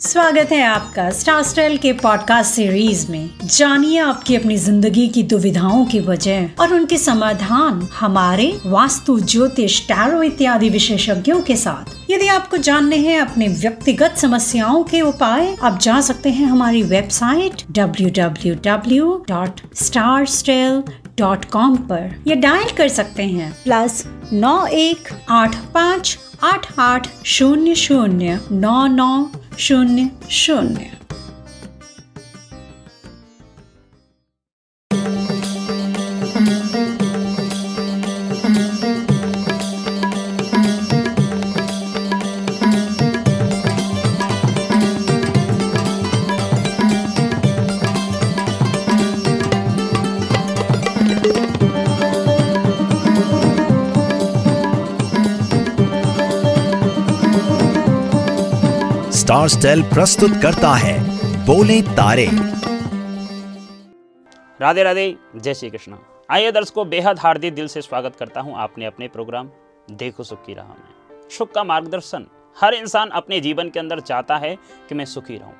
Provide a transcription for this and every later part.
स्वागत है आपका स्टार स्टाइल के पॉडकास्ट सीरीज़ में। जानिए आपकी अपनी ज़िंदगी की दुविधाओं की वजह और उनके समाधान, हमारे वास्तु ज्योतिष टैरो इत्यादि विशेषज्ञों के साथ। यदि आपको जानने हैं अपने व्यक्तिगत समस्याओं के उपाय, आप जा सकते हैं हमारी वेबसाइट www.starstyle.com पर। या डायल कर सकते हैं प्लस नौ एक आठ पाँच आठ आठ शून्य शून्य नौ नौ शून्य शून्य स्टार स्टेल प्रस्तुत करता है। बोले तारे। राधे राधे, जय श्री कृष्ण। आइए दर्शकों, बेहद हार्दिक दिल से स्वागत करता हूँ आपने अपने प्रोग्राम देखो सुख की राह में। सुख का मार्गदर्शन। हर इंसान अपने जीवन के अंदर चाहता है कि मैं सुखी रहूँ।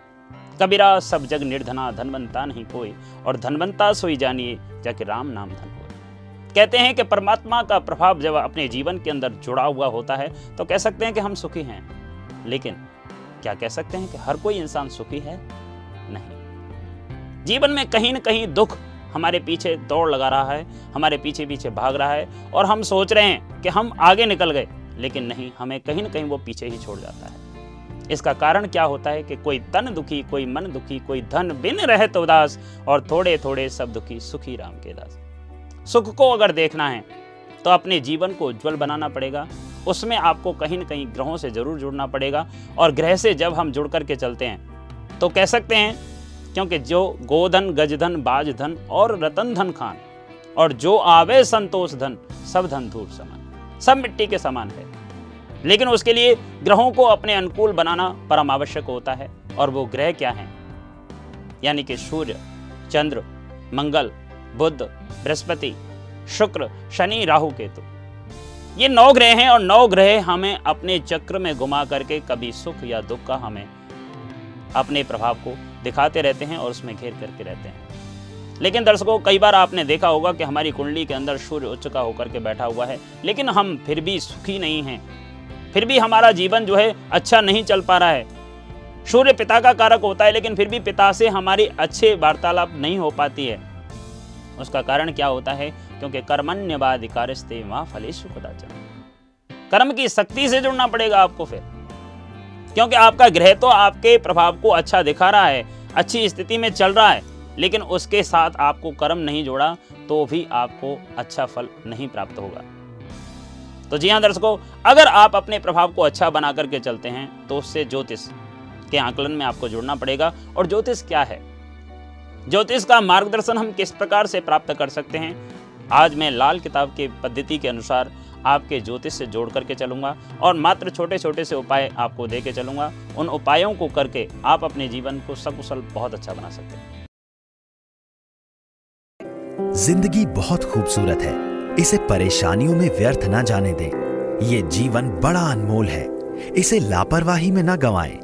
कबीरा, सब जग निर्धना, धनवंता नहीं कोई, और धनवंता सोई जानिए, जाके राम नाम धन कहते हैं कि परमात्मा का प्रभाव जब अपने जीवन के अंदर जुड़ा हुआ होता है तो कह सकते हैं कि हम सुखी हैं। लेकिन क्या कह सकते हैं कि हर कोई इंसान सुखी है? नहीं। जीवन में कहीं ना कहीं दुख हमारे पीछे दौड़ लगा रहा है, हमारे पीछे पीछे भाग रहा है और हम सोच रहे हैं कि हम आगे निकल गए, लेकिन नहीं, हमें कहीं ना कहीं वो पीछे ही छोड़ जाता है। इसका कारण क्या होता है कि कोई तन दुखी, कोई मन दुखी, कोई धन बिन रहे तो उदास और थोड़े थोड़े सब दुखी सुखी राम के दास सुख को अगर देखना है तो अपने जीवन को उज्जवल बनाना पड़ेगा। उसमें आपको कहीं ना कहीं ग्रहों से ज़रूर जुड़ना पड़ेगा और ग्रह से जब हम जुड़ करके चलते हैं तो कह सकते हैं, क्योंकि जो गोधन, गजधन, बाजधन और रतन धन खान और जो आवे संतोष धन, सब धन धूल समान, सब मिट्टी के समान है। लेकिन उसके लिए ग्रहों को अपने अनुकूल बनाना परम आवश्यक होता है और वो ग्रह क्या हैं? यानी कि सूर्य, चंद्र, मंगल बुद्ध बृहस्पति, शुक्र, शनि, राहु, केतु। ये नौ ग्रह हैं और नौ ग्रह हमें अपने चक्र में घुमा करके कभी सुख या दुख का हमें अपने प्रभाव को दिखाते रहते हैं और उसमें घेर करके रहते हैं। लेकिन दर्शकों, कई बार आपने देखा होगा कि हमारी कुंडली के अंदर सूर्य उच्च का होकर के बैठा हुआ है, लेकिन हम फिर भी सुखी नहीं हैं। फिर भी हमारा जीवन जो है अच्छा नहीं चल पा रहा है। सूर्य पिता का कारक होता है, लेकिन फिर भी पिता से हमारी अच्छे वार्तालाप नहीं हो पाती है। उसका कारण क्या होता है? क्योंकि कर्मण्यवाधिकारस्ते वहाँ फलेशु कर्म की शक्ति से जुड़ना पड़ेगा आपको फिर। क्योंकि आपका ग्रह तो आपके प्रभाव को अच्छा दिखा रहा है, अच्छी स्थिति में चल रहा है, लेकिन उसके साथ आपको कर्म नहीं जोड़ा तो भी आपको अच्छा फल नहीं प्राप्त होगा। तो जी हाँ दर्शकों, अगर आप अपने प्रभाव को अच्छा बना करके चलते हैं तो उससे ज्योतिष के आकलन में आपको जुड़ना पड़ेगा। और ज्योतिष क्या है? ज्योतिष का मार्गदर्शन हम किस प्रकार से प्राप्त कर सकते हैं? आज मैं लाल किताब के पद्धति के अनुसार आपके ज्योतिष से जोड़ करके चलूँगा और मात्र छोटे छोटे से उपाय आपको दे के चलूँगा। उन उपायों को करके आप अपने जीवन को सकुशल बहुत अच्छा बना सकते हैं। ज़िंदगी बहुत खूबसूरत है। इसे परेशानियों में व्यर्थ ना जाने दें। ये जीवन बड़ा अनमोल है। इसे लापरवाही में ना गंवाएँ।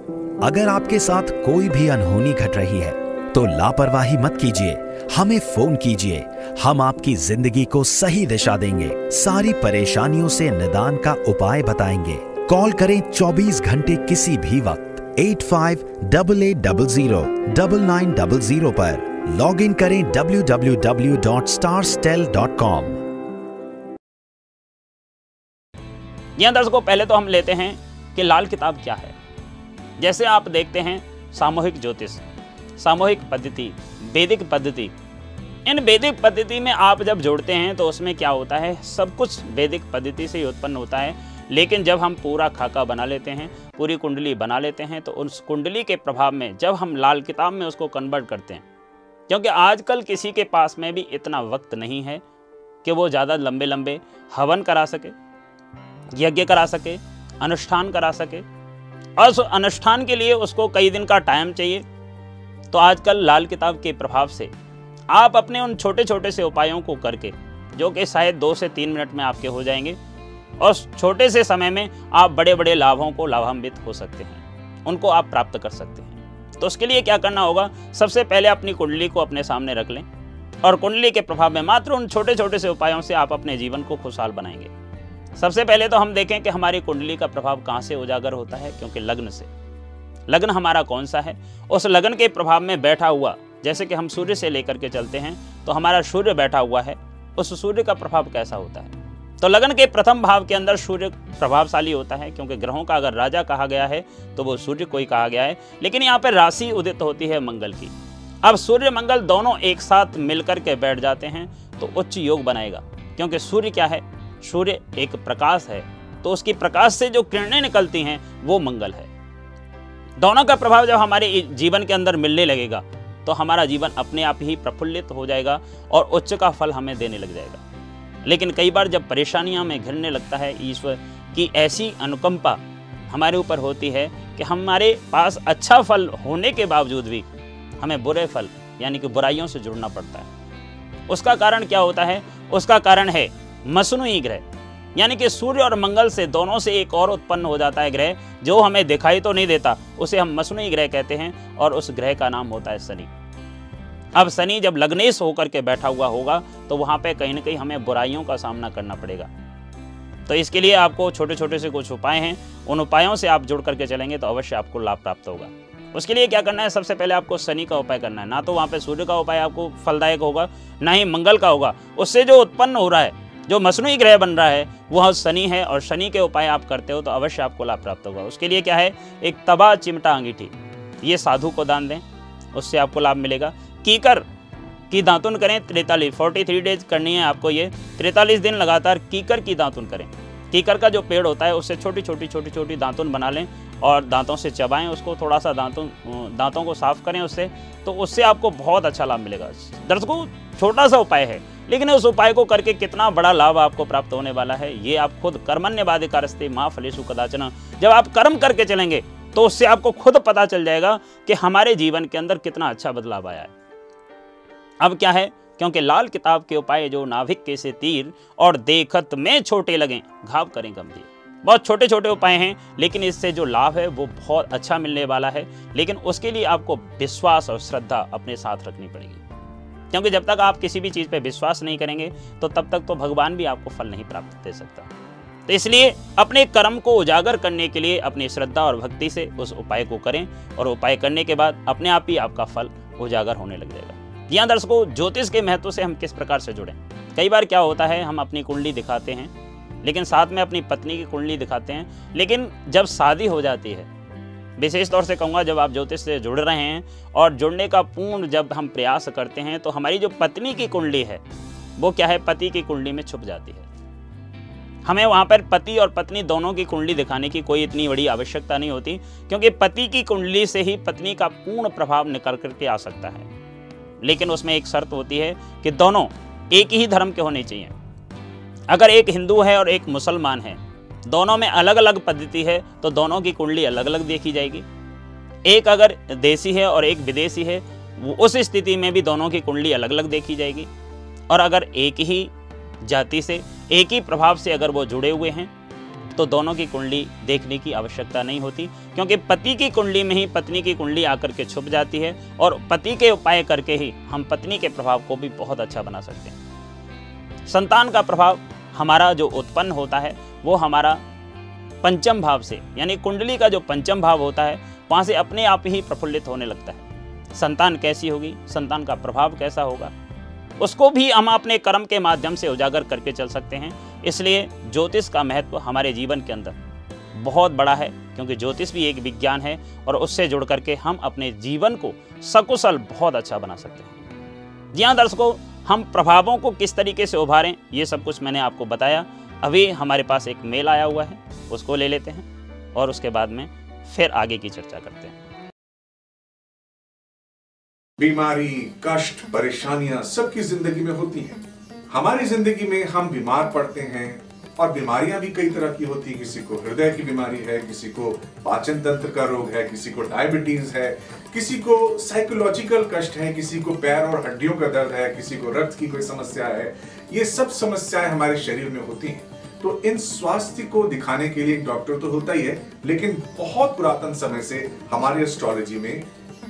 अगर आपके साथ कोई भी अनहोनी घट रही है तो लापरवाही मत कीजिए। हमें फ़ोन कीजिए। हम आपकी ज़िंदगी को सही दिशा देंगे। सारी परेशानियों से निदान का उपाय बताएँगे। कॉल करें 24 घंटे किसी भी वक्त। Eight five double eight double zero double nine double zero पर लॉग इन करें www.starstel.com यहाँ दर्शकों, पहले तो हम लेते हैं कि लाल किताब क्या है। जैसे आप देखते हैं सामूहिक ज्योतिष। सामूहिक पद्धति, वैदिक पद्धति। इन वैदिक पद्धति में आप जब जोड़ते हैं तो उसमें क्या होता है? सब कुछ वैदिक पद्धति से ही उत्पन्न होता है। लेकिन जब हम पूरा खाका बना लेते हैं, पूरी कुंडली बना लेते हैं तो उस कुंडली के प्रभाव में, जब हम लाल किताब में उसको कन्वर्ट करते हैं, क्योंकि आजकल किसी के पास में भी इतना वक्त नहीं है कि वो ज़्यादा लंबे लंबे हवन करा सके, यज्ञ करा सके, अनुष्ठान करा सके। और अनुष्ठान के लिए उसको कई दिन का टाइम चाहिए। तो आजकल लाल किताब के प्रभाव से आप अपने उन छोटे छोटे से उपायों को करके, जो कि शायद दो से तीन मिनट में आपके हो जाएँगे, और छोटे से समय में आप बड़े बड़े लाभों को लाभान्वित हो सकते हैं, उनको आप प्राप्त कर सकते हैं। तो उसके लिए क्या करना होगा, सबसे पहले अपनी कुंडली को अपने सामने रख लें, और कुंडली के प्रभाव में मात्र उन छोटे छोटे से उपायों से आप अपने जीवन को खुशहाल बनाएँगे। सबसे पहले तो हम देखें कि हमारी कुंडली का प्रभाव कहाँ से उजागर होता है, क्योंकि लग्न से। लग्न हमारा कौन सा है? उस लग्न के प्रभाव में बैठा हुआ, जैसे कि हम सूर्य से लेकर के चलते हैं तो हमारा सूर्य बैठा हुआ है, उस सूर्य का प्रभाव कैसा होता है? तो लगन के प्रथम भाव के अंदर सूर्य प्रभावशाली होता है, क्योंकि ग्रहों का अगर राजा कहा गया है तो वो सूर्य को ही कहा गया है, लेकिन यहाँ पर राशि उदित होती है मंगल की। अब सूर्य मंगल दोनों एक साथ मिलकर के बैठ जाते हैं तो उच्च योग बनाएगा, क्योंकि सूर्य क्या है? सूर्य एक प्रकाश है तो उसकी प्रकाश से जो किरणें निकलती हैं, वो मंगल है। दोनों का प्रभाव जब हमारे जीवन के अंदर मिलने लगेगा तो हमारा जीवन अपने आप ही प्रफुल्लित हो जाएगा और उच्च का फल हमें देने लग जाएगा। लेकिन कई बार जब परेशानियाँ में घिरने लगता है ईश्वर की, ऐसी अनुकंपा हमारे ऊपर होती है कि हमारे पास अच्छा फल होने के बावजूद भी हमें बुरे फल, यानी कि बुराइयों से जुड़ना पड़ता है। उसका कारण क्या होता है? उसका कारण है मसनू ग्रह। यानी कि सूर्य और मंगल से दोनों से एक और उत्पन्न हो जाता है ग्रह, जो हमें दिखाई तो नहीं देता, उसे हम मसनू ग्रह कहते हैं और उस ग्रह का नाम होता है शनि। अब शनि जब लग्नेश होकर के बैठा हुआ होगा तो वहाँ पे कहीं ना कहीं हमें बुराइयों का सामना करना पड़ेगा। तो इसके लिए आपको छोटे छोटे से कुछ उपाय हैं। उन उपायों से आप जुड़ करके चलेंगे तो अवश्य आपको लाभ प्राप्त होगा। उसके लिए क्या करना है? सबसे पहले आपको शनि का उपाय करना है। ना तो वहाँ पे सूर्य का उपाय आपको फलदायक होगा, ना ही मंगल का होगा। उससे जो उत्पन्न हो रहा है जो मसनू ग्रह बन रहा है, वह शनि है और शनि के उपाय आप करते हो तो अवश्य आपको लाभ प्राप्त होगा। उसके लिए क्या है? एक तबाह चिमटा अंगीठी। ये साधु को दान दें, उससे आपको लाभ मिलेगा। कीकर की दांतुन करें तैतालीस फोर्टी थ्री डेज़ करनी है आपको ये। तैतालीस दिन लगातार कीकर की दांतुन करें। कीकर का जो पेड़ होता है, उससे छोटी छोटी छोटी छोटी दांतुन बना लें और दांतों से चबाएँ, उसको थोड़ा सा दांतों दांतों को साफ़ करें उससे तो उससे आपको बहुत अच्छा लाभ मिलेगा। दर्शकों, छोटा सा उपाय है। लेकिन उस उपाय को करके कितना बड़ा लाभ आपको प्राप्त होने वाला है, ये आप खुद कर्मण्यवादी कारस्ते माँ फलेशु कदाचना। जब आप कर्म करके चलेंगे तो उससे आपको खुद पता चल जाएगा कि हमारे जीवन के अंदर कितना अच्छा बदलाव आया है। अब क्या है? क्योंकि लाल किताब के उपाय जो नाभिक के से तीर और देखत में छोटे लगें, घाव करें गंभीर। बहुत छोटे छोटे उपाय हैं, लेकिन इससे जो लाभ है, वो बहुत अच्छा मिलने वाला है। लेकिन उसके लिए आपको विश्वास और श्रद्धा अपने साथ रखनी पड़ेगी। क्योंकि जब तक आप किसी भी चीज़ पर विश्वास नहीं करेंगे तो तब तक तो भगवान भी आपको फल नहीं प्राप्त दे सकता। तो इसलिए अपने कर्म को उजागर करने के लिए अपनी श्रद्धा और भक्ति से उस उपाय को करें, और उपाय करने के बाद अपने आप ही आपका फल उजागर होने लग जाएगा। यहाँ दर्शकों, ज्योतिष के महत्व से हम किस प्रकार से जुड़ें? कई बार क्या होता है, हम अपनी कुंडली दिखाते हैं, लेकिन साथ में अपनी पत्नी की कुंडली दिखाते हैं, लेकिन जब शादी हो जाती है विशेष तौर से कहूँगा, जब आप ज्योतिष से जुड़ रहे हैं और जुड़ने का पूर्ण जब हम प्रयास करते हैं तो हमारी जो पत्नी की कुंडली है, वो क्या है? पति की कुंडली में छुप जाती है। हमें वहाँ पर पति और पत्नी दोनों की कुंडली दिखाने की कोई इतनी बड़ी आवश्यकता नहीं होती, क्योंकि पति की कुंडली से ही पत्नी का पूर्ण प्रभाव निकल करके आ सकता है। लेकिन उसमें एक शर्त होती है कि दोनों एक ही धर्म के होने चाहिए। अगर एक हिंदू है और एक मुसलमान है दोनों में अलग अलग पद्धति है तो दोनों की कुंडली अलग अलग देखी जाएगी। एक अगर देसी है और एक विदेशी है उस स्थिति में भी दोनों की कुंडली अलग अलग देखी जाएगी। और अगर एक ही जाति से, एक ही प्रभाव से अगर वो जुड़े हुए हैं तो दोनों की कुंडली देखने की आवश्यकता नहीं होती, क्योंकि पति की कुंडली में ही पत्नी की कुंडली आकर के छुप जाती है और पति के उपाय करके ही हम पत्नी के प्रभाव को भी बहुत अच्छा बना सकते हैं। संतान का प्रभाव हमारा जो उत्पन्न होता है, वो हमारा पंचम भाव से, यानी कुंडली का जो पंचम भाव होता है, वहाँ से अपने आप ही प्रफुल्लित होने लगता है। संतान कैसी होगी? संतान का प्रभाव कैसा होगा? उसको भी हम अपने कर्म के माध्यम से उजागर करके चल सकते हैं। इसलिए ज्योतिष का महत्व हमारे जीवन के अंदर बहुत बड़ा है, क्योंकि ज्योतिष भी एक विज्ञान है और उससे जुड़ करके हम अपने जीवन को सकुशल बहुत अच्छा बना सकते हैं। जी हाँ दर्शकों हम प्रभावों को किस तरीके से उभारें, ये सब कुछ मैंने आपको बताया। अभी हमारे पास एक मेल आया हुआ है, उसको ले लेते हैं और उसके बाद में फिर आगे की चर्चा करते हैं। बीमारी, कष्ट, परेशानियाँ सबकी ज़िंदगी में होती हैं। हमारी ज़िंदगी में हम बीमार पड़ते हैं और बीमारियाँ भी कई तरह की होती है। किसी को हृदय की बीमारी है, किसी को पाचन तंत्र का रोग है, किसी को डायबिटीज़ है, किसी को साइकोलॉजिकल कष्ट है, किसी को पैर और हड्डियों का दर्द है, किसी को रक्त की कोई समस्या है। ये सब समस्याएँ हमारे शरीर में होती हैं। तो इन स्वास्थ्य को दिखाने के लिए डॉक्टर तो होता ही है, लेकिन बहुत पुरातन समय से हमारे एस्ट्रोलॉजी में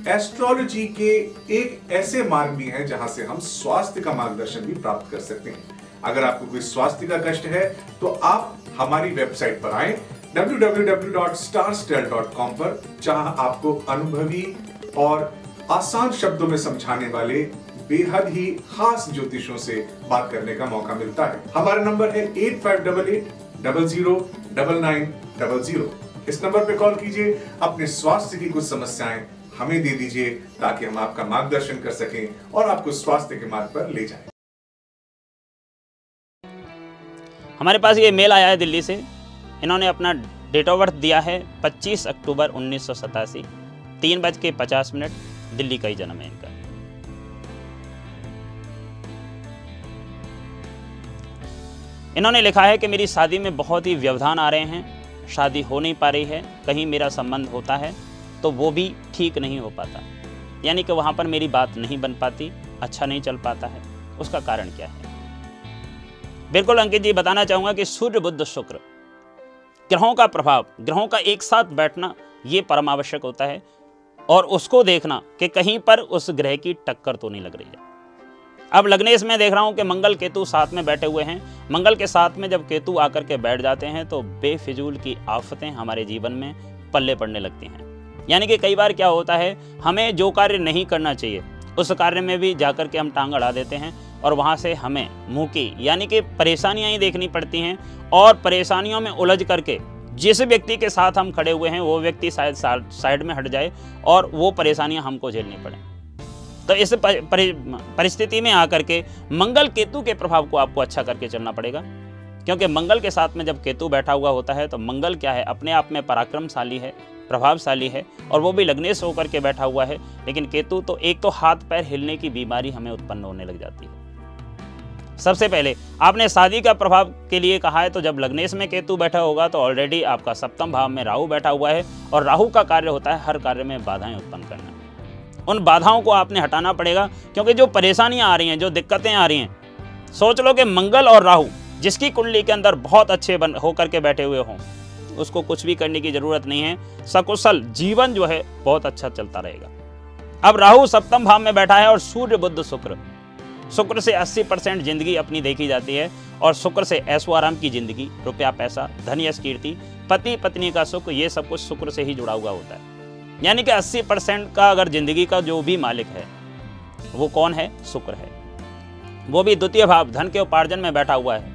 एस्ट्रोलॉजी के एक ऐसे मार्ग भी हैं जहाँ से हम स्वास्थ्य का मार्गदर्शन भी प्राप्त कर सकते हैं। अगर आपको कोई स्वास्थ्य का कष्ट है तो आप हमारी वेबसाइट पर आए, www.starstell.com पर, जहाँ आपको अनुभवी और आसान शब्दों में समझाने वाले बेहद ही खास ज्योतिषों से बात करने का मौका मिलता है। हमारा नंबर है eight five double eight double zero double nine double zero इस नंबर पे कॉल कीजिए, अपने स्वास्थ्य की कुछ समस्याएँ हमें दे दीजिए, ताकि हम आपका मार्गदर्शन कर सकें और आपको स्वास्थ्य के मार्ग पर ले जाएँ। हमारे पास ये मेल आया है दिल्ली से। इन्होंने अपना डेट ऑफ़ बर्थ दिया है 25 अक्टूबर उन्नीस सौ सतासी, तीन बज के पचास मिनट, दिल्ली का ही जन्म है इनका। इन्होंने लिखा है कि मेरी शादी में बहुत ही व्यवधान आ रहे हैं, शादी हो नहीं पा रही है, कहीं मेरा संबंध होता है तो वो भी ठीक नहीं हो पाता। यानी कि वहाँ पर मेरी बात नहीं बन पाती अच्छा नहीं चल पाता है, उसका कारण क्या है? बिल्कुल अंकित जी, बताना चाहूँगा कि सूर्य, बुद्ध, शुक्र, ग्रहों का प्रभाव, ग्रहों का एक साथ बैठना, ये परम आवश्यक होता है। और उसको देखना कि कहीं पर उस ग्रह की टक्कर तो नहीं लग रही है। अब लगने में देख रहा हूँ कि मंगल केतु साथ में बैठे हुए हैं। मंगल के साथ में जब केतु आकर के बैठ जाते हैं तो बेफिजूल की आफतें हमारे जीवन में पल्ले पड़ने लगती हैं। यानी कि कई बार क्या होता है, हमें जो कार्य नहीं करना चाहिए, उस कार्य में भी जाकर के हम टांग अड़ा देते हैं। और वहाँ से हमें मुँह की, यानी कि परेशानियाँ ही देखनी पड़ती हैं और परेशानियों में उलझ करके जिस व्यक्ति के साथ हम खड़े हुए हैं, वो व्यक्ति शायद साइड में हट जाए और वो परेशानियाँ हमको झेलनी पड़े। तो इस परिस्थिति में आकर के मंगल केतु के प्रभाव को आपको अच्छा करके चलना पड़ेगा। क्योंकि मंगल के साथ में जब केतु बैठा हुआ होता है तो मंगल क्या है? अपने आप में पराक्रमशाली है, प्रभावशाली है और वो भी लग्नेश होकर के बैठा हुआ है। लेकिन केतु तो एक तो हाथ पैर हिलने की बीमारी हमें उत्पन्न होने लग जाती है। सबसे पहले, आपने शादी का प्रभाव के लिए कहा है तो जब लग्नेश में केतु बैठा होगा तो ऑलरेडी आपका सप्तम भाव में राहु बैठा हुआ है, और राहु का कार्य होता है हर कार्य में बाधाएँ उत्पन्न करना। उन बाधाओं को आपने हटाना पड़ेगा, क्योंकि जो परेशानियाँ आ रही हैं, जो दिक्कतें आ रही हैं, सोच लो कि मंगल और राहु, जिसकी कुंडली के अंदर बहुत अच्छे बन, होकर के बैठे हुए हों, उसको कुछ भी करने की ज़रूरत नहीं है, सकुशल जीवन जो है, बहुत अच्छा चलता रहेगा। अब राहु सप्तम भाव में बैठा है और सूर्य बुद्ध शुक्र शुक्र से 80 परसेंट ज़िंदगी अपनी देखी जाती है और शुक्र से ऐसो आराम की ज़िंदगी, रुपया, पैसा, धन यश, कीर्ति, पति, पत्नी का सुख, ये सब कुछ शुक्र से ही जुड़ा हुआ होता है। यानी कि 80 परसेंट का अगर ज़िंदगी का जो भी मालिक है, वो कौन है? शुक्र है। वो भी द्वितीय भाव, धन के उपार्जन में बैठा हुआ है।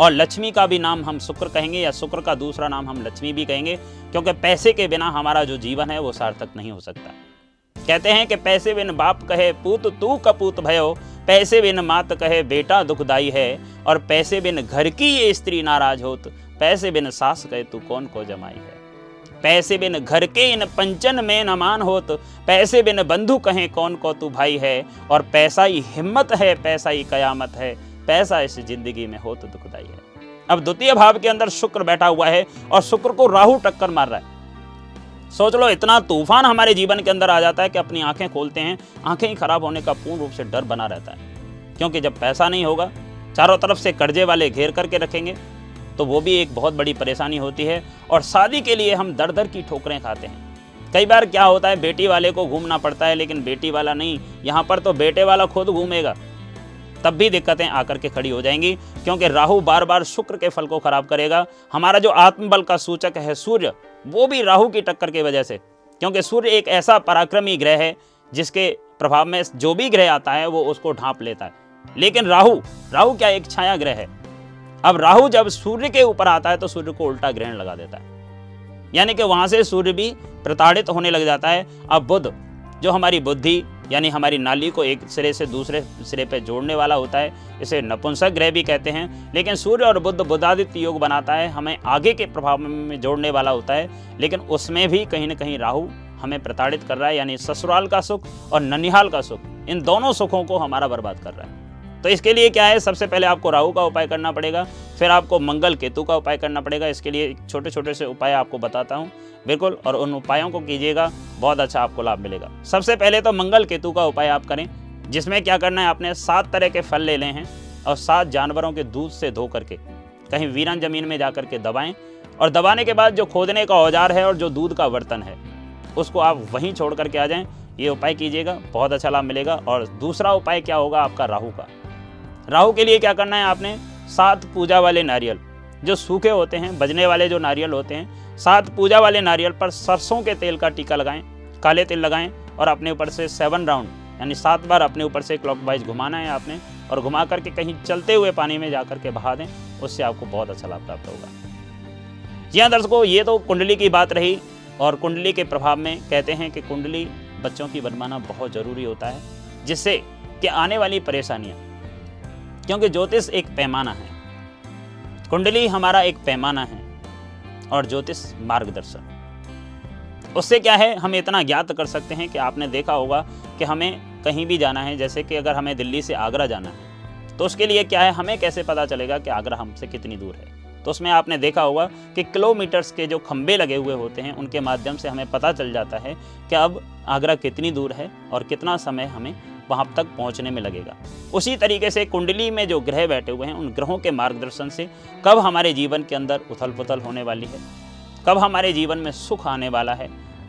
और लक्ष्मी का भी नाम हम शुक्र कहेंगे या शुक्र का दूसरा नाम हम लक्ष्मी भी कहेंगे, क्योंकि पैसे के बिना हमारा जो जीवन है, वो सार्थक नहीं हो सकता। कहते हैं कि पैसे बिन बाप कहे पूत, तू कपूत भयो। पैसे बिन मात कहे बेटा दुखदाई है। और पैसे बिन घर की ये स्त्री नाराज़ होत, पैसे बिन सास कहे तू कौन को जमाई है? पैसे बिन घर के इन पंचन में न मान होत, पैसे बिन बंधु कहें कौन को तू भाई है? और पैसा ही हिम्मत है, पैसा ही कयामत है, पैसा इस ज़िंदगी में हो तो दुखदाई है। अब द्वितीय भाव के अंदर शुक्र बैठा हुआ है और शुक्र को राहु टक्कर मार रहा है। सोच लो, इतना तूफ़ान हमारे जीवन के अंदर आ जाता है कि अपनी आँखें खोलते हैं, आँखें ही खराब होने का पूर्ण रूप से डर बना रहता है। क्योंकि जब पैसा नहीं होगा, चारों तरफ़ से कर्जे वाले घेर करके रखेंगे तो वो भी एक बहुत बड़ी परेशानी होती है और शादी के लिए हम दर दर की ठोकरें खाते हैं। कई बार क्या होता है, बेटी वाले को घूमना पड़ता है, लेकिन बेटी वाला नहीं। यहाँ पर तो बेटे वाला खुद घूमेगा। तब भी दिक्कतें आकर के खड़ी हो जाएँगी, क्योंकि राहु बार बार शुक्र के फल को खराब करेगा। हमारा जो आत्मबल का सूचक है, सूर्य वो भी राहु की टक्कर की वजह से, क्योंकि सूर्य एक ऐसा पराक्रमी ग्रह है, जिसके प्रभाव में जो भी ग्रह आता है, वो उसको ढांप लेता है। लेकिन राहु राहु क्या एक छाया ग्रह है? अब राहु जब सूर्य के ऊपर आता है तो सूर्य को उल्टा ग्रहण लगा देता है। यानी कि वहाँ से सूर्य भी प्रताड़ित होने लग जाता है। अब बुद्ध जो हमारी बुद्धि यानी हमारी नाली को एक सिरे से दूसरे सिरे पर जोड़ने वाला होता है, इसे नपुंसक ग्रह भी कहते हैं। लेकिन सूर्य और बुद्ध बुद्धादित्य योग बनाता है, हमें आगे के प्रभाव में जोड़ने वाला होता है। लेकिन उसमें भी कहीं ना कहीं राहु हमें प्रताड़ित कर रहा है, यानी ससुराल का सुख और ननिहाल का सुख, इन दोनों सुखों को हमारा बर्बाद कर रहा है। तो इसके लिए क्या है? सबसे पहले आपको राहु का उपाय करना पड़ेगा, फिर आपको मंगल केतु का उपाय करना पड़ेगा। इसके लिए छोटे छोटे से उपाय आपको बताता हूँ। बिल्कुल, और उन उपायों को कीजिएगा, बहुत अच्छा आपको लाभ मिलेगा। सबसे पहले तो मंगल केतु का उपाय आप करें, जिसमें क्या करना है, आपने सात तरह के फल ले लें हैं और सात जानवरों के दूध से धो करके, कहीं वीरान ज़मीन में जाकर के दबाएँ और दबाने के बाद जो खोदने का औज़ार है और जो दूध का बर्तन है, उसको आप वहीं छोड़ करके आ जाएँ। ये उपाय कीजिएगा, बहुत अच्छा लाभ मिलेगा। और दूसरा उपाय क्या होगा आपका? राहु का। राहु के लिए क्या करना है आपने? सात पूजा वाले नारियल, जो सूखे होते हैं, बजने वाले जो नारियल होते हैं, सात पूजा वाले नारियल पर सरसों के तेल का टीका लगाएँ, काले तेल लगाएँ और अपने ऊपर से सेवन राउंड यानी सात बार अपने ऊपर से क्लॉकवाइज घुमाना है आपने और घुमा करके कहीं चलते हुए पानी में जा करके बहा दें, उससे आपको बहुत अच्छा लाभ प्राप्त होगा। जी हाँ दर्शकों, ये तो कुंडली की बात रही और कुंडली के प्रभाव में कहते हैं कि कुंडली बच्चों की बनवाना बहुत ज़रूरी होता है, जिससे कि आने वाली परेशानियाँ क्योंकि ज्योतिष एक पैमाना है। कुंडली हमारा एक पैमाना है और ज्योतिष मार्गदर्शन उससे क्या है, हम इतना ज्ञात कर सकते हैं कि आपने देखा होगा कि हमें कहीं भी जाना है, जैसे कि अगर हमें दिल्ली से आगरा जाना है तो उसके लिए क्या है, हमें कैसे पता चलेगा कि आगरा हमसे कितनी दूर है? तो उसमें आपने देखा होगा कि किलोमीटर्स के जो खंबे लगे हुए होते हैं, उनके माध्यम से हमें पता चल जाता है कि अब आगरा कितनी दूर है और कितना समय हमें वहाँ तक पहुँचने में लगेगा। उसी तरीके से कुंडली में जो ग्रह बैठे हुए हैं, उन ग्रहों के मार्गदर्शन से कब हमारे जीवन के अंदर उथल पुथल होने वाली है? कब हमारे जीवन में सुख आने वाला है?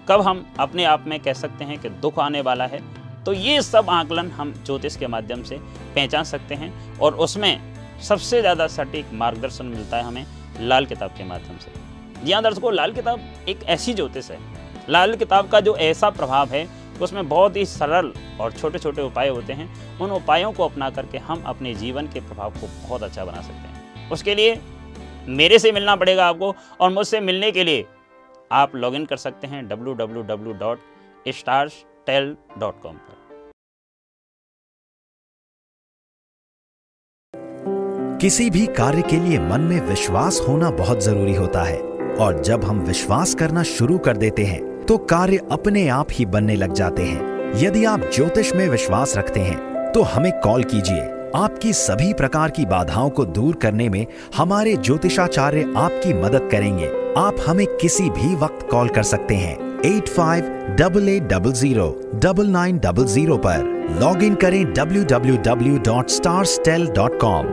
कब हम अपने आप में कह सकते हैं कि दुख आने वाला है? तो ये सब आकलन हम ज्योतिष के माध्यम से पहचान सकते हैं और उसमें सबसे ज़्यादा सटीक मार्गदर्शन मिलता है हमें लाल किताब के माध्यम से। जी हाँ दर्शकों, लाल किताब एक ऐसी ज्योतिष है। लाल किताब का जो ऐसा प्रभाव है उसमें बहुत ही सरल और छोटे छोटे उपाय होते हैं। उन उपायों को अपना करके हम अपने जीवन के प्रभाव को बहुत अच्छा बना सकते हैं। उसके लिए मेरे से मिलना पड़ेगा आपको और मुझसे मिलने के लिए आप लॉगिन कर सकते हैं www.starstel.com पर। किसी भी कार्य के लिए मन में विश्वास होना बहुत ज़रूरी होता है और जब हम विश्वास करना शुरू कर देते हैं तो कार्य अपने आप ही बनने लग जाते हैं। यदि आप ज्योतिष में विश्वास रखते हैं तो हमें कॉल कीजिए। आपकी सभी प्रकार की बाधाओं को दूर करने में हमारे ज्योतिषाचार्य आपकी मदद करेंगे। आप हमें किसी भी वक्त कॉल कर सकते हैं। Eight five double eight double zero double nine double zero पर लॉग इन करें W W W dot star stel dot com.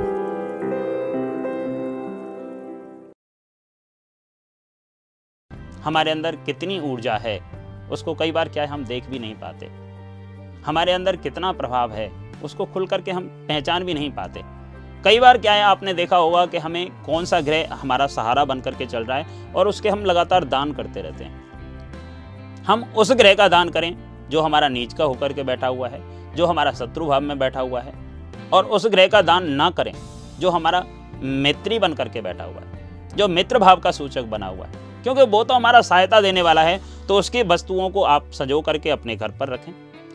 हमारे अंदर कितनी ऊर्जा है, उसको कई बार क्या है, हम देख भी नहीं पाते। हमारे अंदर कितना प्रभाव है, उसको खुल करके हम पहचान भी नहीं पाते। कई बार क्या है, आपने देखा होगा कि हमें कौन सा ग्रह हमारा सहारा बन करके चल रहा है और उसके हम लगातार दान करते रहते हैं। हम उस ग्रह का दान करें, जो हमारा नीच का होकर के बैठा हुआ है, जो हमारा शत्रु भाव में बैठा हुआ है, और उस ग्रह का दान ना करें, जो हमारा मैत्री बन करके बैठा हुआ है, जो मित्र भाव का सूचक बना हुआ है। क्योंकि वो तो हमारा सहायता देने वाला है तो उसकी वस्तुओं को आप सजो करके अपने घर पर रखें।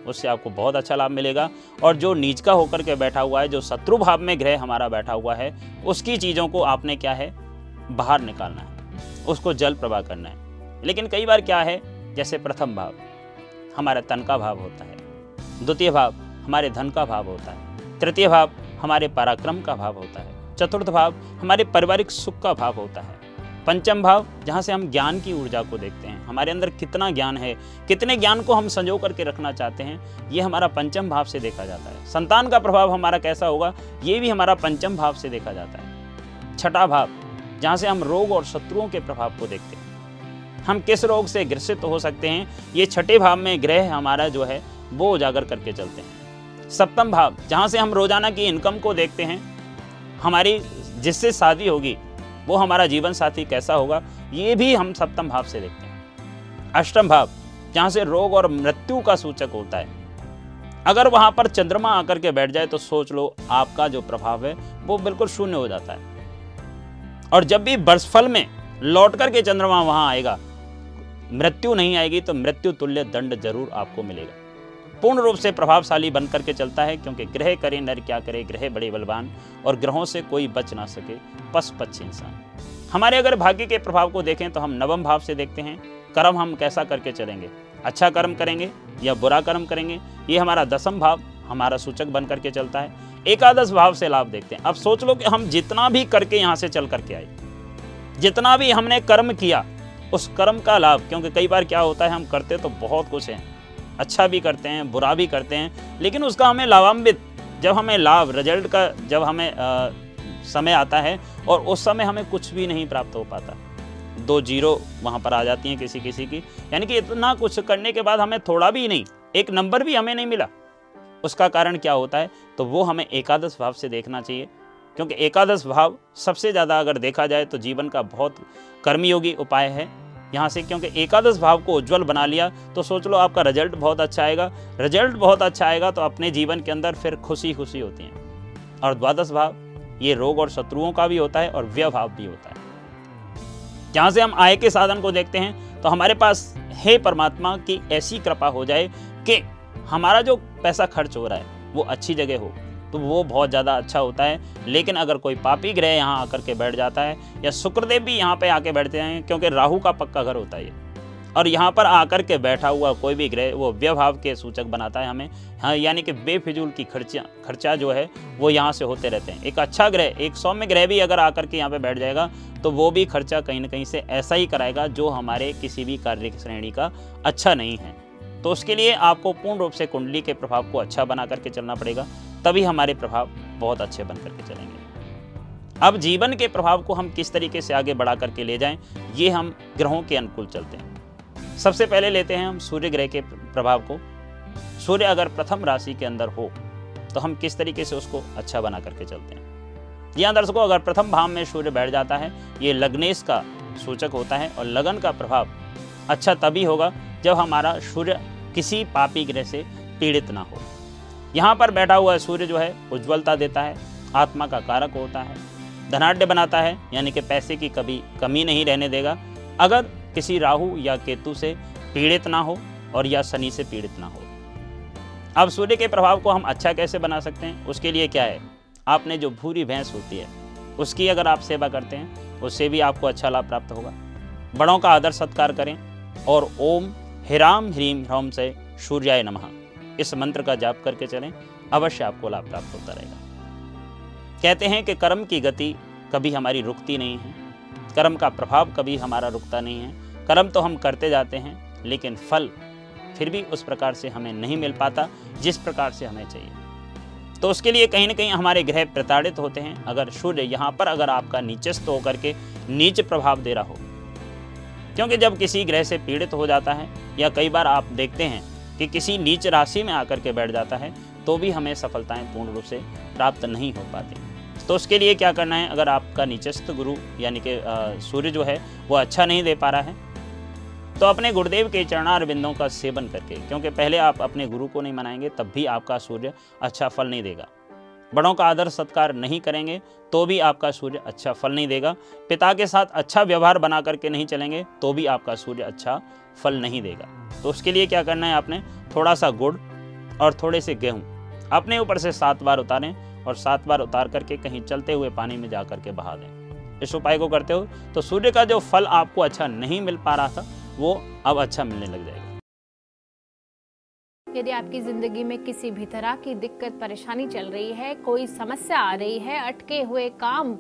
उससे आपको बहुत अच्छा लाभ मिलेगा। और जो नीच का होकर के बैठा हुआ है, जो शत्रु भाव में ग्रह हमारा बैठा हुआ है, उसकी चीज़ों को आपने क्या है? बाहर निकालना है। उसको जल प्रवाह करना है। लेकिन कई बार क्या है? जैसे प्रथम भाव, हमारा तन का भाव होता है। द्वितीय भाव, हमारे धन का भाव होता है। तृतीय भाव, हमारे पराक्रम का भाव होता है। चतुर्थ भाव, हमारे पारिवारिक सुख का भाव होता है। पंचम भाव, जहाँ से हम ज्ञान की ऊर्जा को देखते हैं। हमारे अंदर कितना ज्ञान है, कितने ज्ञान को हम संजो करके रखना चाहते हैं, ये हमारा पंचम भाव से देखा जाता है। संतान का प्रभाव हमारा कैसा होगा, ये भी हमारा पंचम भाव से देखा जाता है। छठा भाव, जहाँ से हम रोग और शत्रुओं के प्रभाव को देखते हैं। हम किस रोग से ग्रसित हो सकते हैं, ये छठे भाव में ग्रह हमारा जो है, वो उजागर करके चलते हैं। सप्तम भाव, जहाँ से हम रोज़ाना की इनकम को देखते हैं, हमारी जिससे शादी होगी वो हमारा जीवन साथी कैसा होगा, ये भी हम सप्तम भाव से देखते हैं। अष्टम भाव, जहाँ से रोग और मृत्यु का सूचक होता है। अगर वहाँ पर चंद्रमा आकर के बैठ जाए तो सोच लो, आपका जो प्रभाव है, वो बिल्कुल शून्य हो जाता है। और जब भी वर्षफल में लौट करके चंद्रमा वहाँ आएगा, मृत्यु नहीं आएगी तो मृत्यु तुल्य दंड ज़रूर आपको मिलेगा। पूर्ण रूप से प्रभावशाली बन करके चलता है, क्योंकि ग्रह करे, नर क्या करे, ग्रह बड़े बलवान और ग्रहों से कोई बच ना सके पश पच्छ इंसान। हमारे अगर भाग्य के प्रभाव को देखें तो हम नवम भाव से देखते हैं, कर्म हम कैसा करके चलेंगे? अच्छा कर्म करेंगे या बुरा कर्म करेंगे? ये हमारा दसम भाव, हमारा सूचक बन करके चलता है। एकादश भाव से लाभ देखते हैं। अब सोच लो कि हम जितना भी करके यहाँ से चल करके आए, जितना भी हमने कर्म किया, उस कर्म का लाभ, क्योंकि कई बार क्या होता है, हम करते तो बहुत कुछ है अच्छा भी करते हैं बुरा भी करते हैं लेकिन उसका हमें लाभान्वित जब हमें लाभ रिज़ल्ट का जब हमें आ, समय आता है और उस समय हमें कुछ भी नहीं प्राप्त हो पाता। दो ज़ीरो वहाँ पर आ जाती हैं किसी किसी की यानी कि इतना कुछ करने के बाद हमें थोड़ा भी नहीं एक नंबर भी हमें नहीं मिला। उसका कारण क्या होता है? तो वो हमें एकादश भाव से देखना चाहिए क्योंकि एकादश भाव सबसे ज़्यादा अगर देखा जाए तो जीवन का बहुत कर्मयोगी उपाय है। यहाँ से क्योंकि एकादश भाव को उज्जवल बना लिया तो सोच लो आपका रिज़ल्ट बहुत अच्छा आएगा। रिज़ल्ट बहुत अच्छा आएगा तो अपने जीवन के अंदर फिर खुशी खुशी होती है। और द्वादश भाव, ये रोग और शत्रुओं का भी होता है और व्यभाव भी होता है। जहाँ से हम आय के साधन को देखते हैं तो हमारे पास हे परमात्मा की ऐसी कृपा हो जाए कि हमारा जो पैसा खर्च हो रहा है, वो अच्छी जगह हो। तो वो बहुत ज़्यादा अच्छा होता है। लेकिन अगर कोई पापी ग्रह यहाँ आकर के बैठ जाता है या शुक्रदेव भी यहाँ पे आके बैठते हैं, क्योंकि राहु का पक्का घर होता है और यहाँ पर आकर के बैठा हुआ कोई भी ग्रह, वो व्यभाव के सूचक बनाता है हमें। हाँ यानी कि बेफिजूल की खर्चा खर्चा जो है, वो यहाँ से होते रहते हैं। एक अच्छा ग्रह, एक सौम्य ग्रह भी अगर आकर के यहाँ पे बैठ जाएगा तो वो भी खर्चा कहीं ना कहीं से ऐसा ही कराएगा, जो हमारे किसी भी कार्य श्रेणी का अच्छा नहीं है। तो उसके लिए आपको पूर्ण रूप से कुंडली के प्रभाव को अच्छा बना करके चलना पड़ेगा। तभी हमारे प्रभाव बहुत अच्छे बन करके चलेंगे। अब जीवन के प्रभाव को हम किस तरीके से आगे बढ़ा करके ले जाएँ, ये हम ग्रहों के अनुकूल चलते हैं। सबसे पहले लेते हैं हम सूर्य ग्रह के प्रभाव को। सूर्य अगर प्रथम राशि के अंदर हो तो हम किस तरीके से उसको अच्छा बना करके चलते हैं? यहाँ दर्शकों अगर प्रथम भाव में सूर्य बैठ जाता है, ये लग्नेश का सूचक होता है और लगन का प्रभाव अच्छा तभी होगा जब हमारा सूर्य किसी पापी ग्रह से पीड़ित ना हो। यहाँ पर बैठा हुआ सूर्य जो है, उज्ज्वलता देता है, आत्मा का कारक होता है धनाढ़ बनाता है, यानी कि पैसे की कभी कमी नहीं रहने देगा। अगर किसी राहु या केतु से पीड़ित ना हो और या शनि से पीड़ित ना हो। अब सूर्य के प्रभाव को हम अच्छा कैसे बना सकते हैं? उसके लिए क्या है? आपने जो भूरी भैंस होती है, उसकी अगर आप सेवा करते हैं, उससे भी आपको अच्छा लाभ प्राप्त होगा। बड़ों का आदर सत्कार करें और ओम हिराम ह्रीम ह्रोम से सूर्याय नमः। इस मंत्र का जाप करके चलें। अवश्य आपको लाभ प्राप्त होता रहेगा। कहते हैं कि कर्म की गति कभी हमारी रुकती नहीं है। कर्म का प्रभाव कभी हमारा रुकता नहीं है। कर्म तो हम करते जाते हैं, लेकिन फल फिर भी उस प्रकार से हमें नहीं मिल पाता, जिस प्रकार से हमें चाहिए। तो उसके लिए कहीं ना कहीं हमारे ग्रह प्रताड़ित होते हैं। अगर सूर्य यहाँ पर अगर आपका नीचस्थ होकर के नीच प्रभाव दे रहा हो, क्योंकि जब किसी ग्रह से पीड़ित हो जाता है या कई बार आप देखते हैं कि किसी नीच राशि में आकर के बैठ जाता है तो भी हमें सफलताएँ पूर्ण रूप से प्राप्त नहीं हो पाती। तो उसके लिए क्या करना है, अगर आपका नीचस्थ गुरु यानी कि सूर्य जो है, वो अच्छा नहीं दे पा रहा है तो अपने गुरुदेव के चरणार बिंदों का सेवन करके, क्योंकि पहले आप अपने गुरु को नहीं मनाएँगे, तब भी आपका सूर्य अच्छा फल नहीं देगा। बड़ों का आदर सत्कार नहीं करेंगे तो भी आपका सूर्य अच्छा फल नहीं देगा। पिता के साथ अच्छा व्यवहार बना करके नहीं चलेंगे तो भी आपका सूर्य अच्छा फल नहीं देगा। तो उसके लिए क्या करना है आपने? थोड़ा सा गुड़ और थोड़े से गेहूँ अपने ऊपर से सात बार उतारें और सात बार उतार करके कहीं चलते हुए पानी में जा करके बहा दें। इस उपाय को करते हो तो सूर्य का जो फल आपको अच्छा नहीं मिल पा रहा था, वो अब अच्छा मिलने लग जाएगा। यदि आपकी ज़िंदगी में किसी भी तरह की दिक्कत, परेशानी चल रही है, कोई समस्या आ रही है, अटके हुए काम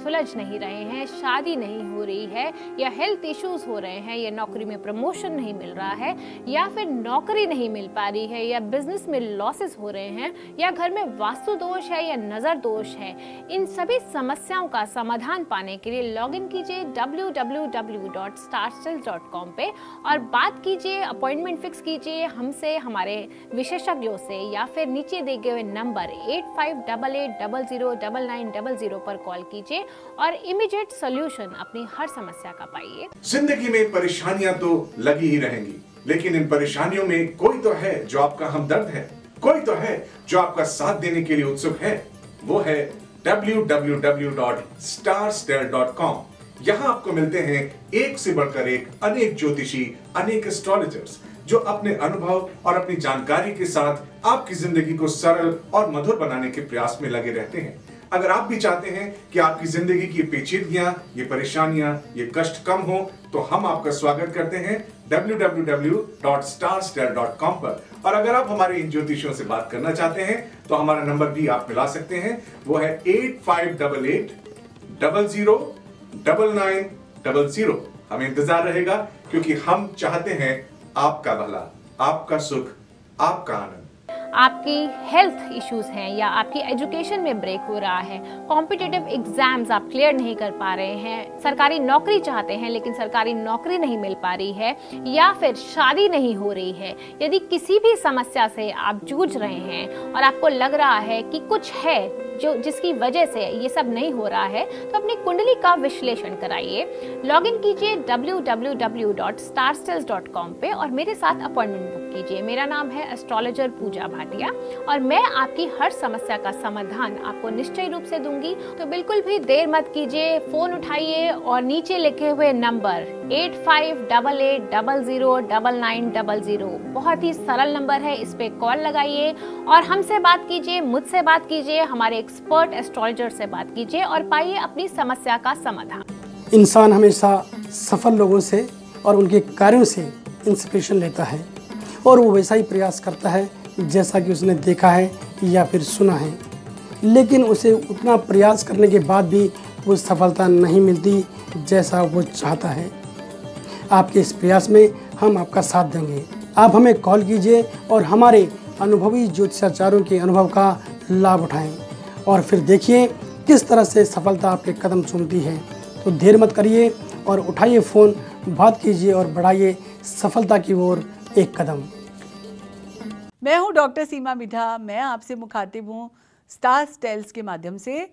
सुलझ नहीं रहे हैं, शादी नहीं हो रही है, या हेल्थ इश्यूज़ हो रहे हैं, या नौकरी में प्रमोशन नहीं मिल रहा है, या फिर नौकरी नहीं मिल पा रही है, या बिज़नेस में लॉसेस हो रहे हैं, या घर में वास्तु दोष है, या नज़र दोष है, इन सभी समस्याओं का समाधान पाने के लिए लॉग इन कीजिए www.starstyle.com पे और बात कीजिए अपॉइंटमेंट फिक्स कीजिए हमसे, हमारे विशेषज्ञों से, या फिर नीचे दिए गए number eight five double eight double zero double nine double zero पर कॉल कीजिए। और इमीडिएट सोल्यूशन अपनी हर समस्या का पाइए। ज़िंदगी में परेशानियाँ तो लगी ही रहेंगी, लेकिन इन परेशानियों में कोई तो है जो आपका हमदर्द है, कोई तो है जो आपका साथ देने के लिए उत्सुक है। वो है www.starstare.com यहाँ आपको मिलते हैं एक से बढ़कर एक अनेक ज्योतिषी, अनेक एस्ट्रोलॉजर्स जो अपने अनुभव और अपनी जानकारी के साथ आपकी ज़िंदगी को सरल और मधुर बनाने के प्रयास में लगे रहते हैं। अगर आप भी चाहते हैं कि आपकी ज़िंदगी की पेचीदगियाँ, ये परेशानियाँ, ये कष्ट कम हो तो हम आपका स्वागत करते हैं www.starstar.com पर। और अगर आप हमारे इन ज्योतिषियों से बात करना चाहते हैं तो हमारा नंबर भी आप मिला सकते हैं। वो है eight five double eight double zero double nine double zero हमें इंतज़ार रहेगा, क्योंकि हम चाहते हैं आपका भला, आपका सुख, आपका आनंद। आपकी हेल्थ इश्यूज़ हैं या आपकी एजुकेशन में ब्रेक हो रहा है कॉम्पिटेटिव एग्ज़ाम्स आप क्लियर नहीं कर पा रहे हैं, सरकारी नौकरी चाहते हैं लेकिन सरकारी नौकरी नहीं मिल पा रही है या फिर शादी नहीं हो रही है, यदि किसी भी समस्या से आप जूझ रहे हैं और आपको लग रहा है कि कुछ है जो, जिसकी वजह से ये सब नहीं हो रहा है तो अपनी कुंडली का विश्लेषण कराइए। लॉग इन कीजिए www.starstels.com पे और मेरे साथ अपॉइंटमेंट बुक कीजिए। मेरा नाम है एस्ट्रोलॉजर पूजा भाटिया और मैं आपकी हर समस्या का समाधान आपको निश्चय रूप से दूँगी। तो बिल्कुल भी देर मत कीजिए, फ़ोन उठाइए और नीचे लिखे हुए number eight five double eight double zero double nine double zero. बहुत ही सरल नंबर है, इस पे कॉल लगाइए और हमसे बात कीजिए, मुझसे बात कीजिए, हमारे एक्सपर्ट एस्ट्रोलॉजर से बात कीजिए और पाइए अपनी समस्या का समाधान। इंसान हमेशा सफल लोगों से और उनके कार्यों से इंस्पिरेशन लेता है और वो वैसा ही प्रयास करता है जैसा कि उसने देखा है या फिर सुना है। लेकिन उसे उतना प्रयास करने के बाद भी वो सफलता नहीं मिलती जैसा वो चाहता है। आपके इस प्रयास में हम आपका साथ देंगे। आप हमें कॉल कीजिए और हमारे अनुभवी ज्योतिषाचार्यों के अनुभव का लाभ उठाएँ। और फिर देखिए किस तरह से सफलता आपके कदम चूमती है। तो देर मत करिए और उठाइए फ़ोन, बात कीजिए और बढ़ाइए सफलता की ओर एक कदम। मैं हूँ डॉक्टर सीमा मिठा मैं आपसे मुखातिब हूँ स्टार स्टेल्स के माध्यम से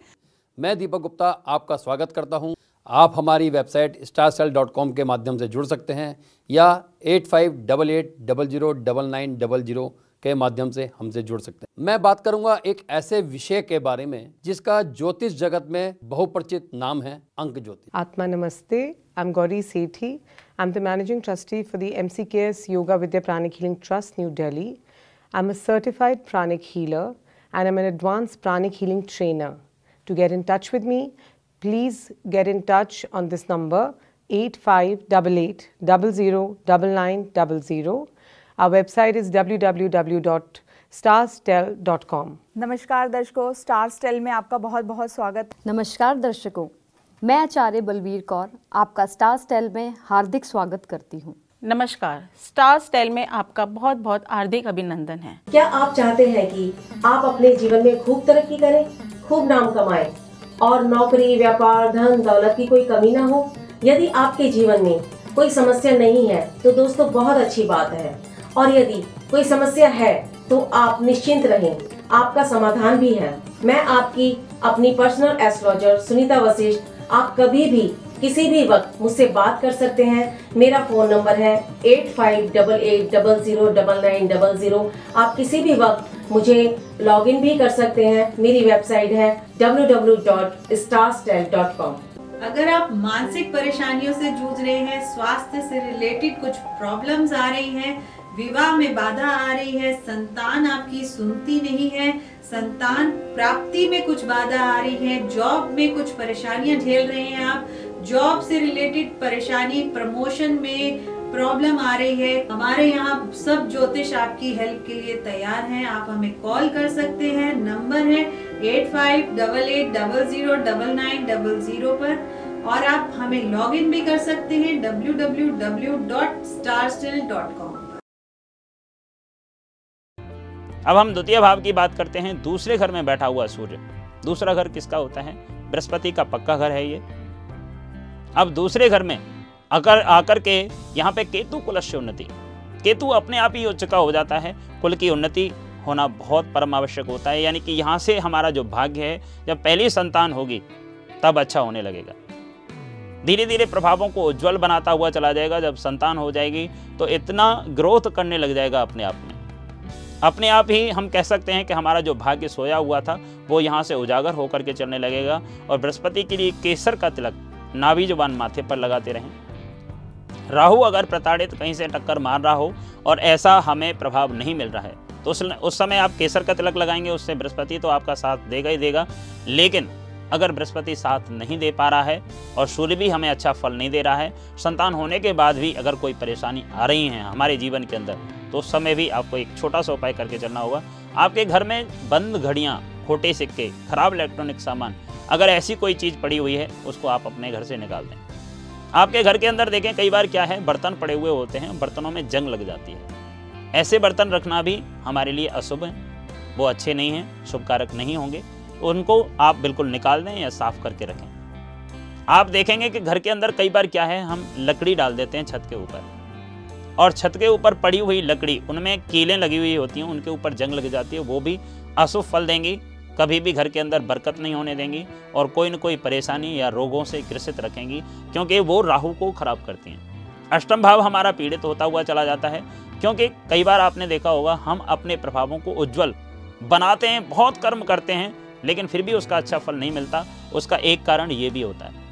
मैं दीपक गुप्ता आपका स्वागत करता हूँ आप हमारी website star sell dot com के माध्यम से जुड़ सकते हैं या eight five double eight double zero double nine double zero के माध्यम से हमसे जुड़ सकते हैं मैं बात करूँगा एक ऐसे विषय के बारे में जिसका ज्योतिष जगत में बहुपरिचित नाम है अंक ज्योतिष Atma Namaste. I'm Gauri Sethi. I'm the managing trustee for the MCKS Yoga Vidya Pranic Healing Trust, New Delhi. I'm a certified pranic healer and I'm an advanced pranic healing trainer. To get in touch with me, please get in touch on this number 8588 009900. Our website is www.starstel.com. नमस्कार दर्शकों star stele में आपका बहुत बहुत स्वागत नमस्कार दर्शकों मैं आचार्य बलवीर कौर आपका स्टार स्टाइल में हार्दिक स्वागत करती हूँ नमस्कार। स्टार स्टाइल में आपका बहुत बहुत हार्दिक अभिनंदन है। क्या आप चाहते हैं कि आप अपने जीवन में खूब तरक्की करें, खूब नाम कमाएँ और नौकरी, व्यापार, धन, दौलत की कोई कमी ना हो? यदि आपके जीवन में कोई समस्या नहीं है तो दोस्तों, बहुत अच्छी बात है। और यदि कोई समस्या है तो आप निश्चिंत रहें। आपका समाधान भी है। मैं आपकी अपनी पर्सनल एस्ट्रोलॉजर सुनीता वशिष्ठ, आप कभी भी किसी भी वक्त मुझसे बात कर सकते हैं। मेरा फ़ोन नंबर है eight five double eight double zero double nine double zero. आप किसी भी वक्त मुझे लॉग इन भी कर सकते हैं। मेरी वेबसाइट है कॉम। अगर आप मानसिक परेशानियों से जूझ रहे हैं, स्वास्थ्य से रिलेटेड कुछ प्रॉब्लम्स आ रही हैं, विवाह में बाधा आ रही है, संतान आपकी सुनती नहीं है, संतान प्राप्ति में कुछ बाधा आ रही है, जॉब में कुछ परेशानियाँ झेल रहे हैं आप जॉब से रिलेटेड परेशानी, प्रमोशन में प्रॉब्लम आ रही है। हमारे यहाँ सब ज्योतिष आपकी हेल्प के लिए तैयार हैं। आप हमें कॉल कर सकते हैं। नंबर है eight five double eight double zero double nine double zero पर। और आप हमें लॉग इन भी कर सकते हैं W W W dot star still dot com अब हम द्वितीय भाव की बात करते हैं। दूसरे घर में बैठा हुआ सूर्य। दूसरा घर किसका होता है? बृहस्पति का पक्का घर है ये। अब दूसरे घर में अगर आकर के यहाँ पे केतु कुलस्य उन्नति। केतु अपने आप ही उच्च का हो जाता है, कुल की उन्नति होना बहुत परम आवश्यक होता है, यानी कि यहाँ से हमारा जो भाग्य है, जब पहली संतान होगी, तब अच्छा होने लगेगा। धीरे धीरे प्रभावों को उज्जवल बनाता हुआ चला जाएगा, जब संतान हो जाएगी तो इतना ग्रोथ करने लग जाएगा अपने आप में। अपने आप ही हम कह सकते हैं कि हमारा जो भाग्य सोया हुआ था, वो यहाँ से उजागर होकर के चलने लगेगा, और बृहस्पति के लिए केसर का तिलक नाभि ज़ुबान माथे पर लगाते रहें। राहु अगर प्रताड़ित कहीं से टक्कर मार रहा हो और ऐसा हमें प्रभाव नहीं मिल रहा है तो उस उस समय आप केसर का तिलक लगाएँगे, उससे बृहस्पति तो आपका साथ देगा ही देगा। लेकिन अगर बृहस्पति साथ नहीं दे पा रहा है और सूर्य भी हमें अच्छा फल नहीं दे रहा है, संतान होने के बाद भी अगर कोई परेशानी आ रही है हमारे जीवन के अंदर तो उस समय भी आपको एक छोटा सा उपाय करके चलना होगा। आपके घर में बंद घड़ियाँ खोटे सिक्के, खराब इलेक्ट्रॉनिक सामान, अगर ऐसी कोई चीज़ पड़ी हुई है, उसको आप अपने घर से निकाल दें। आपके घर के अंदर देखें, कई बार क्या है, बर्तन पड़े हुए होते हैं, बर्तनों में जंग लग जाती है। ऐसे बर्तन रखना भी हमारे लिए अशुभ है। वो अच्छे नहीं हैं शुभ कारक नहीं होंगे। उनको आप बिल्कुल निकाल दें या साफ़ करके रखें। आप देखेंगे कि घर के अंदर कई बार क्या है, हम लकड़ी डाल देते हैं छत के ऊपर। और छत के ऊपर पड़ी हुई लकड़ी, उनमें कीलें लगी हुई होती हैं, उनके ऊपर जंग लग जाती है, वो भी अशुभ फल देंगी। कभी भी घर के अंदर बरकत नहीं होने देंगी और कोई न कोई परेशानी या रोगों से ग्रसित रखेंगी, क्योंकि वो राहु को खराब करती हैं। अष्टम भाव हमारा पीड़ित होता हुआ चला जाता है, क्योंकि कई बार आपने देखा होगा, हम अपने प्रभावों को उज्जवल बनाते हैं, बहुत कर्म करते हैं, लेकिन फिर भी उसका अच्छा फल नहीं मिलता, उसका एक कारण ये भी होता है।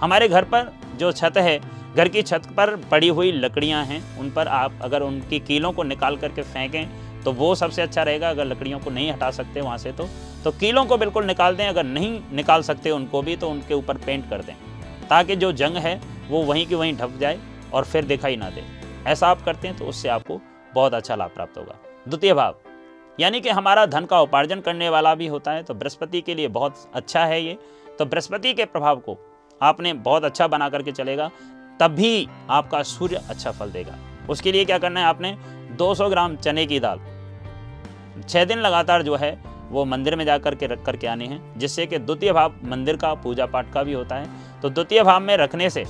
हमारे घर पर जो छत है, घर की छत पर पड़ी हुई लकड़ियाँ हैं, उन पर आप अगर उनकी कीलों को निकाल करके फेंकें तो वो सबसे अच्छा रहेगा, अगर लकड़ियों को नहीं हटा सकते वहाँ से तो। तो कीलों को बिल्कुल निकाल दें, अगर नहीं निकाल सकते उनको भी तो उनके ऊपर पेंट कर दें, ताकि जो जंग है वो वहीं की वहीं ढप जाए और फिर दिखाई ना दे। ऐसा आप करते हैं तो उससे आपको बहुत अच्छा लाभ प्राप्त होगा। द्वितीय भाव, यानी कि हमारा धन का उपार्जन करने वाला भी होता है तो बृहस्पति के लिए बहुत अच्छा है ये। तो बृहस्पति के प्रभाव को आपने बहुत अच्छा बना करके चलेगा, तभी आपका सूर्य अच्छा फल देगा। उसके लिए क्या करना है आपने 200 ग्राम चने की दाल छः दिन लगातार जो है वो मंदिर में जा कर के रख करके आने हैं, जिससे कि द्वितीय भाव मंदिर का पूजा पाठ का भी होता है। तो द्वितीय भाव में रखने से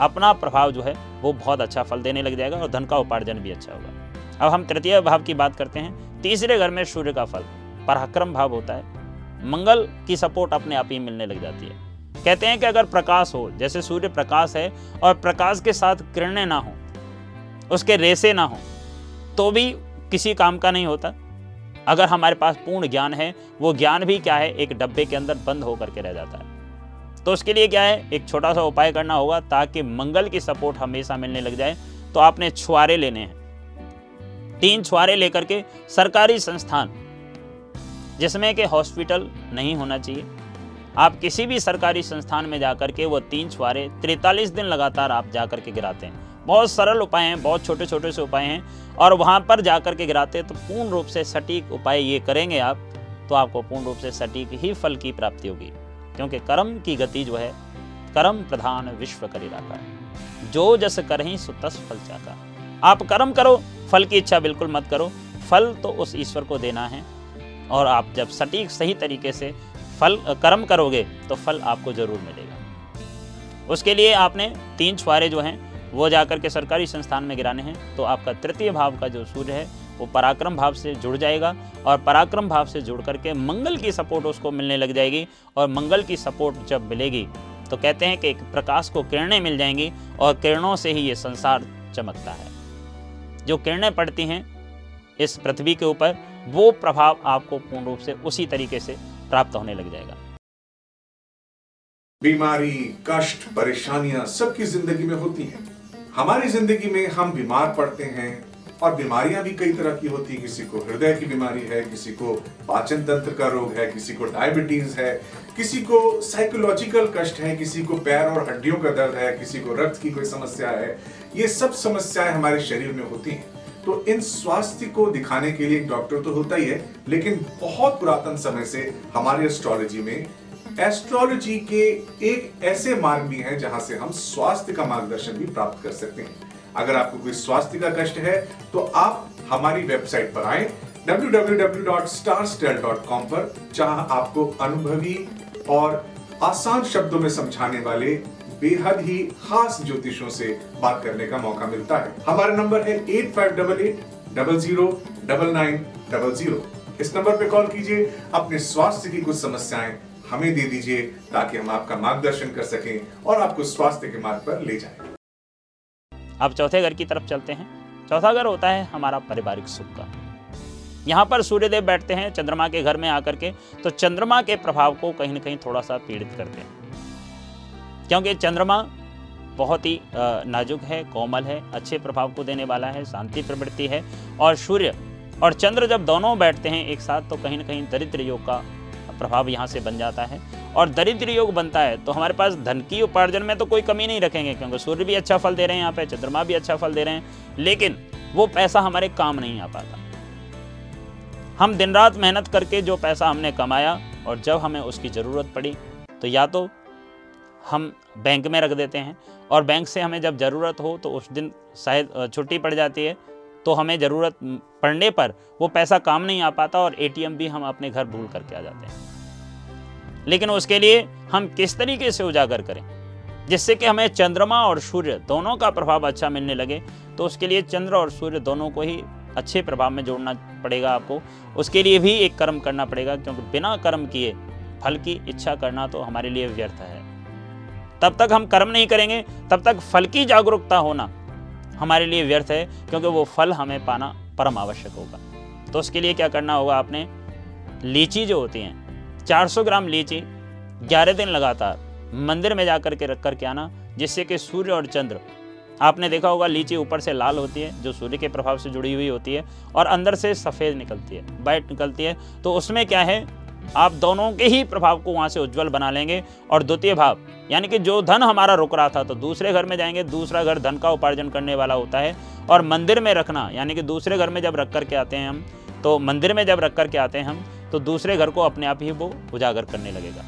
अपना प्रभाव जो है वो बहुत अच्छा फल देने लग जाएगा और धन का उपार्जन भी अच्छा होगा। अब हम तृतीय भाव की बात करते हैं। तीसरे घर में सूर्य का फल, पराक्रम भाव होता है। मंगल की सपोर्ट अपने आप ही मिलने लग जाती है। कहते हैं कि अगर प्रकाश हो, जैसे सूर्य प्रकाश है और प्रकाश के साथ किरणें ना हो, उसके रेसे ना हो तो भी किसी काम का नहीं होता। अगर हमारे पास पूर्ण ज्ञान है, वो ज्ञान भी क्या है, एक डब्बे के अंदर बंद होकर के रह जाता है। तो उसके लिए क्या है, एक छोटा सा उपाय करना होगा ताकि मंगल की सपोर्ट हमेशा मिलने लग जाए। तो आपने छुआरे लेने हैं। तीन छुआरे लेकर के सरकारी संस्थान, जिसमें कि हॉस्पिटल नहीं होना चाहिए। आप किसी भी सरकारी संस्थान में जाकर के वो तीन छुआरे तैतालीस दिन लगातार आप जाकर के गिराते हैं। बहुत सरल उपाय हैं, बहुत छोटे छोटे से उपाय हैं और वहाँ पर जाकर के गिराते हैं तो पूर्ण रूप से सटीक उपाय ये करेंगे आप तो आपको पूर्ण रूप से सटीक ही फल की प्राप्ति होगी। क्योंकि कर्म की गति जो है, कर्म प्रधान विश्व करी है। जो जस करही सुतस फल चाका आप कर्म करो, फल की इच्छा बिल्कुल मत करो, फल तो उस ईश्वर को देना है और आप जब सटीक सही तरीके से फल, कर्म करोगे तो फल आपको ज़रूर मिलेगा। उसके लिए आपने तीन छुआरे जो हैं वो जाकर के सरकारी संस्थान में गिराने हैं तो आपका तृतीय भाव का जो सूर्य है, वो पराक्रम भाव से जुड़ जाएगा और पराक्रम भाव से जुड़ करके मंगल की सपोर्ट उसको मिलने लग जाएगी और मंगल की सपोर्ट जब मिलेगी तो कहते हैं कि एक प्रकाश को किरणें मिल जाएँगी और किरणों से ही ये संसार चमकता है। जो किरणें पड़ती हैं इस पृथ्वी के ऊपर, वो प्रभाव आपको पूर्ण रूप से उसी तरीके से प्राप्त होने लग जाएगा। बीमारी, कष्ट, परेशानियाँ सबकी ज़िंदगी में होती हैं। हमारी ज़िंदगी में हम बीमार पड़ते हैं और बीमारियाँ भी कई तरह की होती है। किसी को हृदय की बीमारी है, किसी को पाचन तंत्र का रोग है, किसी को डायबिटीज़ है, किसी को साइकोलॉजिकल कष्ट है, किसी को पैर और हड्डियों का दर्द है, किसी को रक्त की कोई समस्या है। ये सब समस्याएँ हमारे शरीर में होती हैं। तो इन स्वास्थ्य को दिखाने के लिए एक डॉक्टर तो होता ही है, लेकिन बहुत पुरातन समय से हमारे एस्ट्रोलॉजी में एस्ट्रोलॉजी के एक ऐसे मार्ग भी हैं जहाँ से हम स्वास्थ्य का मार्गदर्शन भी प्राप्त कर सकते हैं। अगर आपको कोई स्वास्थ्य का कष्ट है तो आप हमारी वेबसाइट पर आए www.starstel.com पर, जहाँ आपको अनुभवी और आसान शब्दों में समझाने वाले बेहद ही खास ज्योतिषों से बात करने का मौका मिलता है। हमारा नंबर है eight five double eight double zero double nine double zero इस नंबर पे कॉल कीजिए अपने स्वास्थ्य की कुछ समस्याएँ हमें दे दीजिए ताकि हम आपका मार्गदर्शन कर सकें और आपको स्वास्थ्य के मार्ग पर ले जाएँ। अब चौथे घर की तरफ़ चलते हैं। चौथा घर होता है हमारा पारिवारिक सुख का। यहाँ पर सूर्यदेव बैठते हैं चंद्रमा के घर में आकर के तो चंद्रमा के प्रभाव को कहीं ना कहीं थोड़ा सा पीड़ित करते हैं। क्योंकि चंद्रमा बहुत ही नाजुक है, कोमल है, अच्छे प्रभाव को देने वाला है, शांति प्रवृत्ति है और सूर्य और चंद्र जब दोनों बैठते हैं एक साथ तो कहीं ना कहीं दरिद्र योग का प्रभाव यहाँ से बन जाता है और दरिद्र योग बनता है तो हमारे पास धन की उपार्जन में तो कोई कमी नहीं रखेंगे, क्योंकि सूर्य भी अच्छा फल दे रहे हैं यहाँ पे, चंद्रमा भी अच्छा फल दे रहे हैं, लेकिन वो पैसा हमारे काम नहीं आ पाता। हम दिन रात मेहनत करके जो पैसा हमने कमाया और जब हमें उसकी ज़रूरत पड़ी तो या तो हम बैंक में रख देते हैं और बैंक से हमें जब ज़रूरत हो तो उस दिन शायद छुट्टी पड़ जाती है तो हमें ज़रूरत पड़ने पर वो पैसा काम नहीं आ पाता और एटीएम भी हम अपने घर भूल करके आ जाते हैं। लेकिन उसके लिए हम किस तरीके से उजागर करें, जिससे कि हमें चंद्रमा और सूर्य दोनों का प्रभाव अच्छा मिलने लगे तो उसके लिए चंद्र और सूर्य दोनों को ही अच्छे प्रभाव में जोड़ना पड़ेगा आपको। उसके लिए भी एक कर्म करना पड़ेगा, क्योंकि बिना कर्म किए, फल की इच्छा करना तो हमारे लिए व्यर्थ है। तब तक हम कर्म नहीं करेंगे, तब तक फल की जागरूकता होना हमारे लिए व्यर्थ है, क्योंकि वो फल हमें पाना परम आवश्यक होगा। तो उसके लिए क्या करना होगा आपने? लीची जो होती हैं 400 ग्राम लीची 11 दिन लगातार मंदिर में जाकर के रख कर के आना, जिससे कि सूर्य और चंद्र, आपने देखा होगा लीची ऊपर से लाल होती है, जो सूर्य के प्रभाव से जुड़ी हुई होती है, और अंदर से सफ़ेद निकलती है वाइट निकलती है। तो उसमें क्या है? आप दोनों के ही प्रभाव को वहाँ से उज्जवल बना लेंगे। और द्वितीय भाव, यानी कि जो धन हमारा रुक रहा था तो दूसरे घर में जाएँगे, दूसरा घर धन का उपार्जन करने वाला होता है। और मंदिर में रखना, यानी कि दूसरे घर में जब रख कर के आते हैं हम तो मंदिर में जब रख कर के आते हैं हम तो दूसरे घर को अपने आप ही वो उजागर करने लगेगा।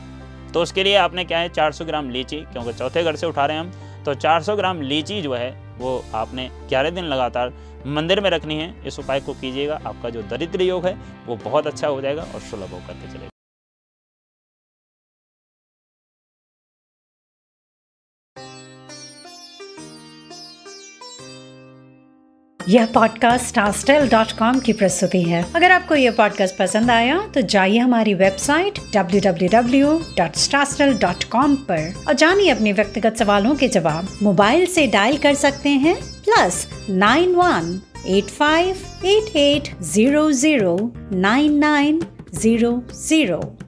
तो उसके लिए आपने क्या है 400 ग्राम लीची, क्योंकि चौथे घर से उठा रहे हैं हम तो 400 ग्राम लीची जो है, वो आपने ग्यारह दिन लगातार मंदिर में रखनी है, इस उपाय को कीजिएगा। आपका जो दरिद्र योग है, वो बहुत अच्छा हो जाएगा और सुलभ होकर के चलेगा। यह पॉडकास्ट स्टारस्टेल डॉट कॉम की प्रस्तुति है। अगर आपको यह पॉडकास्ट पसंद आया तो जाइए हमारी वेबसाइट www.starstell.com पर और जानिए अपने व्यक्तिगत सवालों के जवाब। मोबाइल से डायल कर सकते हैं plus nine one eight five eight eight zero zero nine nine zero zero